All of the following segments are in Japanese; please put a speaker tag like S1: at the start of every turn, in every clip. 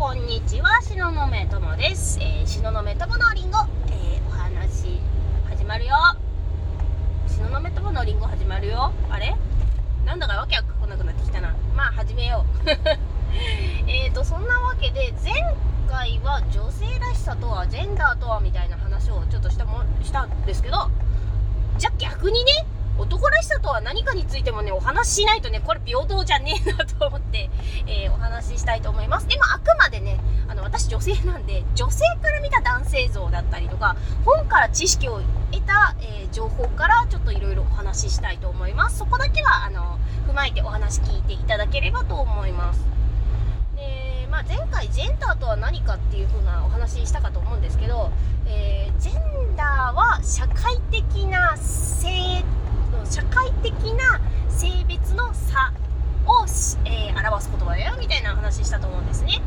S1: こんにちは、しののめともです。えー、しののめとものりんご、えー、お話始まるよ。しののめとものりんご始まるよ。あれ？なんだかわけわかんなくなってきたな。まあ、始めよう。えーと、そんなわけで、前回は女性らしさとは、ジェンダーとはみたいな話をちょっとしたもしたんですけど、じゃあ逆にね、男らしさとは何かについてもね、お話ししないとね、これ平等じゃねえなと思って、えー、お話ししたいと思います。でもあ、性なんで、女性から見た男性像だったりとか、本から知識を得た、えー、情報からちょっといろいろお話ししたいと思います。そこだけは、あの、踏まえてお話聞いていただければと思います。で、まあ、前回ジェンダーとは何かっていう風なお話したかと思うんですけど、えー、ジェンダーは社会的な性社会的な性別の差を、えー、表す言葉だよみたいな話したと思うんですね。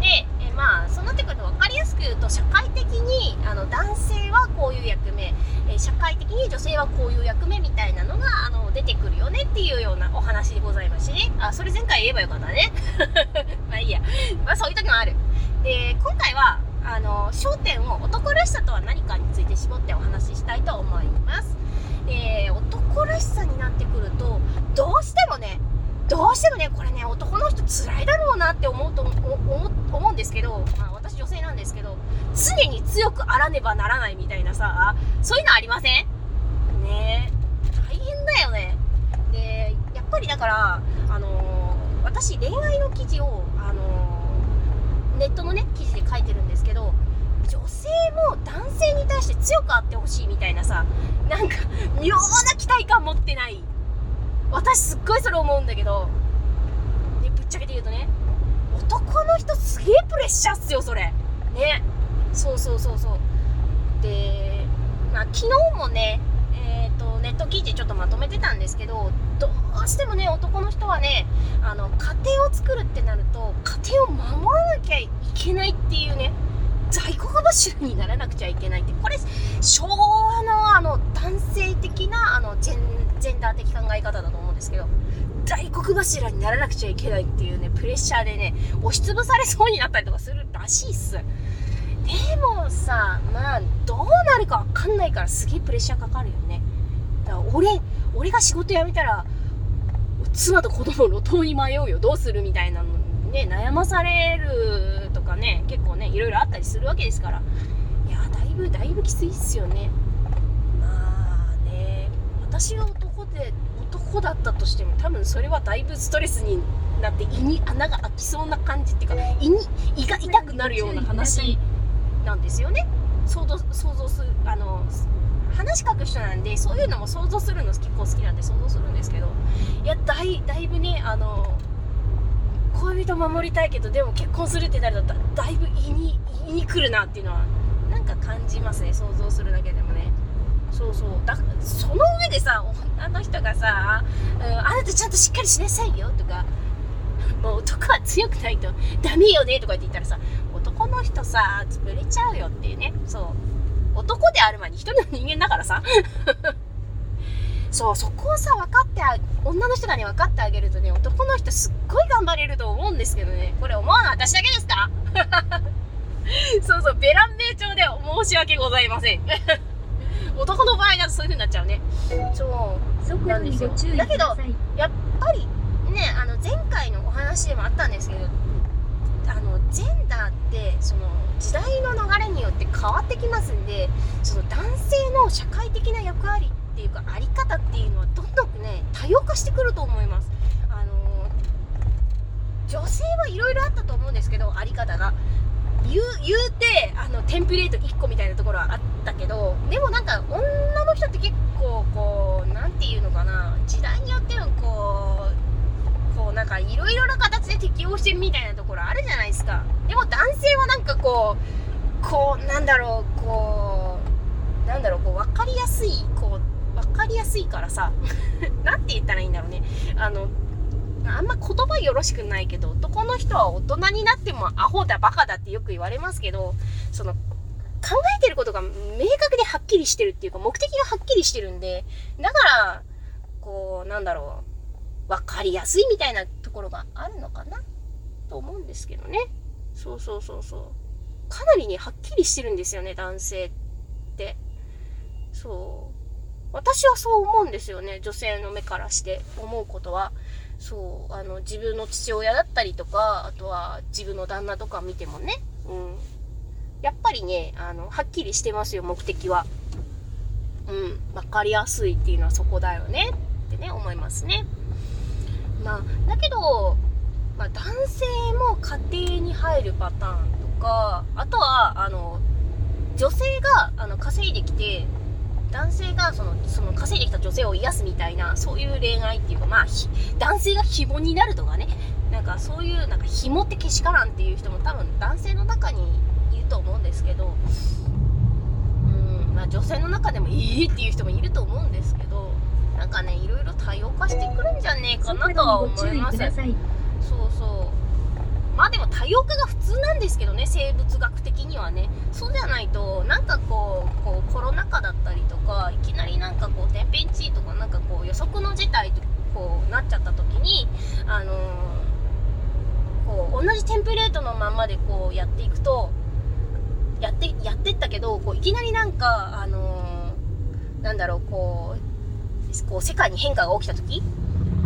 S1: で、えー、まあそうなってくると分かりやすく言うと社会的にあの男性はこういう役目、えー、社会的に女性はこういう役目みたいなのがあの出てくるよねっていうようなお話でございますしね。あそれ前回言えばよかったね。まあいいや、まあ、そういう時もある。で今回はあの焦点を男らしさとは何かについて絞ってお話ししたいと思います。で男らしさになってくるとどうしてもねどうしてもねこれね男の人辛いだろうなって思うと思うんですけど、まあ、私女性なんですけど常に強くあらねばならないみたいなさそういうのありません？ね。大変だよねでやっぱりだからあのー、私恋愛の記事をあのー、ネットのね記事で書いてるんですけど女性も男性に対して強くあってほしいみたいなさなんか妙な期待感持ってない。私すっごいそれ思うんだけど、ね、ぶっちゃけて言うとね男の人すげえプレッシャーっすよそれ。ね。そうそうそうそう。でまあ昨日もね、ネット記事ちょっとまとめてたんですけどどうしてもね男の人はねあの家庭を作るってなると家庭を守らなきゃいけないっていうね在国柱にならなくちゃいけないってこれ昭和のあの男性的なあのジェンジェンダー的考え方だと思うんですけど大黒柱にならなくちゃいけないっていうねプレッシャーでね押しつぶされそうになったりとかするらしいっす。でもさまあどうなるか分かんないからすげえプレッシャーかかるよね。だから俺俺が仕事辞めたら妻と子供路頭に迷うよ。どうするみたいなのね悩まされるとかね結構ねいろいろあったりするわけですから。いやだいぶだいぶきついっすよね。まあね私が男で男だったとしても多分それはだいぶストレスになって胃に穴が開きそうな感じっていうか胃に胃が痛くなるような話なんですよね。想像想像するあの話書く人なんでそういうのも想像するの結構好きなんで想像するんですけどいやだいだいぶねあの恋人守りたいけどでも結婚するってなるとだいぶ胃に胃に来るなっていうのはなんか感じますね想像するだけでもね。そうそう。だその上でさ女の人がさ、うん、あなたちゃんとしっかりしなさいよとかもう男は強くないとダメよねとかって言ったらさ男の人さ潰れちゃうよっていうね。そう。男である前に一人の人間だからさそう、そこをさ、分かってあ、女の人がね、分かってあげるとね、男の人すっごい頑張れると思うんですけどね。これ思うのは私だけですか？そうそう、ベラン名調で申し訳ございません。男の場合だとそういう風になっちゃうね。そう。なんですよ。だけど、やっぱり、ね、あの、前回のお話でもあったんですけど、あの、ジェンダーって、その、時代の流って変わってきますんで、その男性の社会的な役割っていうかあり方っていうのはどんどんね多様化してくると思います。あのー、女性はいろいろあったと思うんですけどあり方が。言う言うてあのテンプレート1個みたいなところはあったけどでもなんか女の人って結構こう何て言うのかな時代によってはこうこうなんかいろいろな形で適応してるみたいなところあるじゃないですか。でも男性はなんかこうこうなんだろうこうなんだろうこう分かりやすいこう分かりやすいからさ 何て言ったらいいんだろうね。あのあんま言葉よろしくないけど男の人は大人になってもアホだバカだってよく言われますけどその考えてることが明確ではっきりしてるっていうか目的がはっきりしてるんでだからこうなんだろう分かりやすいみたいなところがあるのかなと思うんですけどね。そうそうそうそう。かなりねはっきりしてるんですよね男性って。そう。私はそう思うんですよね女性の目からして思うことは。そう。あの自分の父親だったりとかあとは自分の旦那とか見てもね、うん、やっぱりねあのはっきりしてますよ目的は。うん。分かりやすいっていうのはそこだよね。ってね思いますね。まあだけど、まあ、男性も家庭に入るパターンかあとはあの女性があの稼いできて男性がそのその稼いできた女性を癒すみたいなそういう恋愛っていうかまあ男性が紐になるとかね。なんかそういうなんか紐ってけしからんっていう人も多分男性の中にいると思うんですけどうんまあ女性の中でもいいっていう人もいると思うんですけどなんかねいろいろ多様化してくるんじゃねえかなとは思います。そうそうまあでも多様化が普通なんですけどね生物学的にはね。そうじゃないとなんかこうこうコロナ禍だったりとかいきなりなんかこう天変地異とかなんかこう予測の事態とこうなっちゃった時にあのー、こう同じテンプレートのまんまでこうやっていくとやってやってったけどこういきなりなんかあのー、なんだろうこうこう世界に変化が起きた時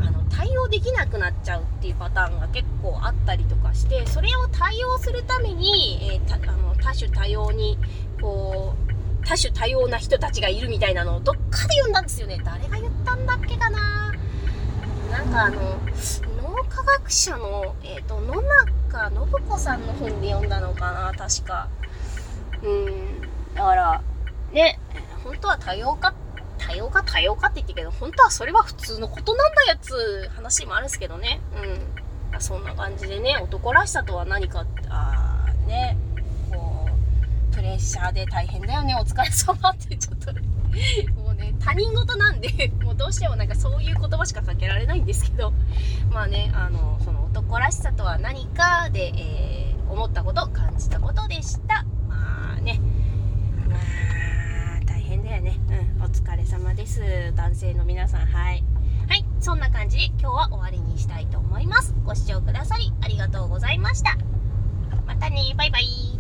S1: あの対応できなくなっちゃうっていうパターンが結構あったりとかしてそれを対応するために、えー、あの多種多様にこう多種多様な人たちがいるみたいなのをどっかで読んだんですよね。誰が言ったんだっけかな。なんかあの脳科学者の、えーと、野中信子さんの本で読んだのかな確か。うん。だからね本当は多様化って多様化多様化って言ってるけど、本当はそれは普通のことなんだやつ話もあるんですけどね。うん。そんな感じでね、男らしさとは何か、あーね、こう、プレッシャーで大変だよね、お疲れ様ってちょっと、もうね、他人事なんで、もうどうしてもなんかそういう言葉しかかけられないんですけど、まあね、あの、その男らしさとは何かで、えー、思ったこと、感じたことでした。です。男性の皆さんはい。はいそんな感じ。で今日は終わりにしたいと思います。ご視聴くださりありがとうございました。またね。バイバイ。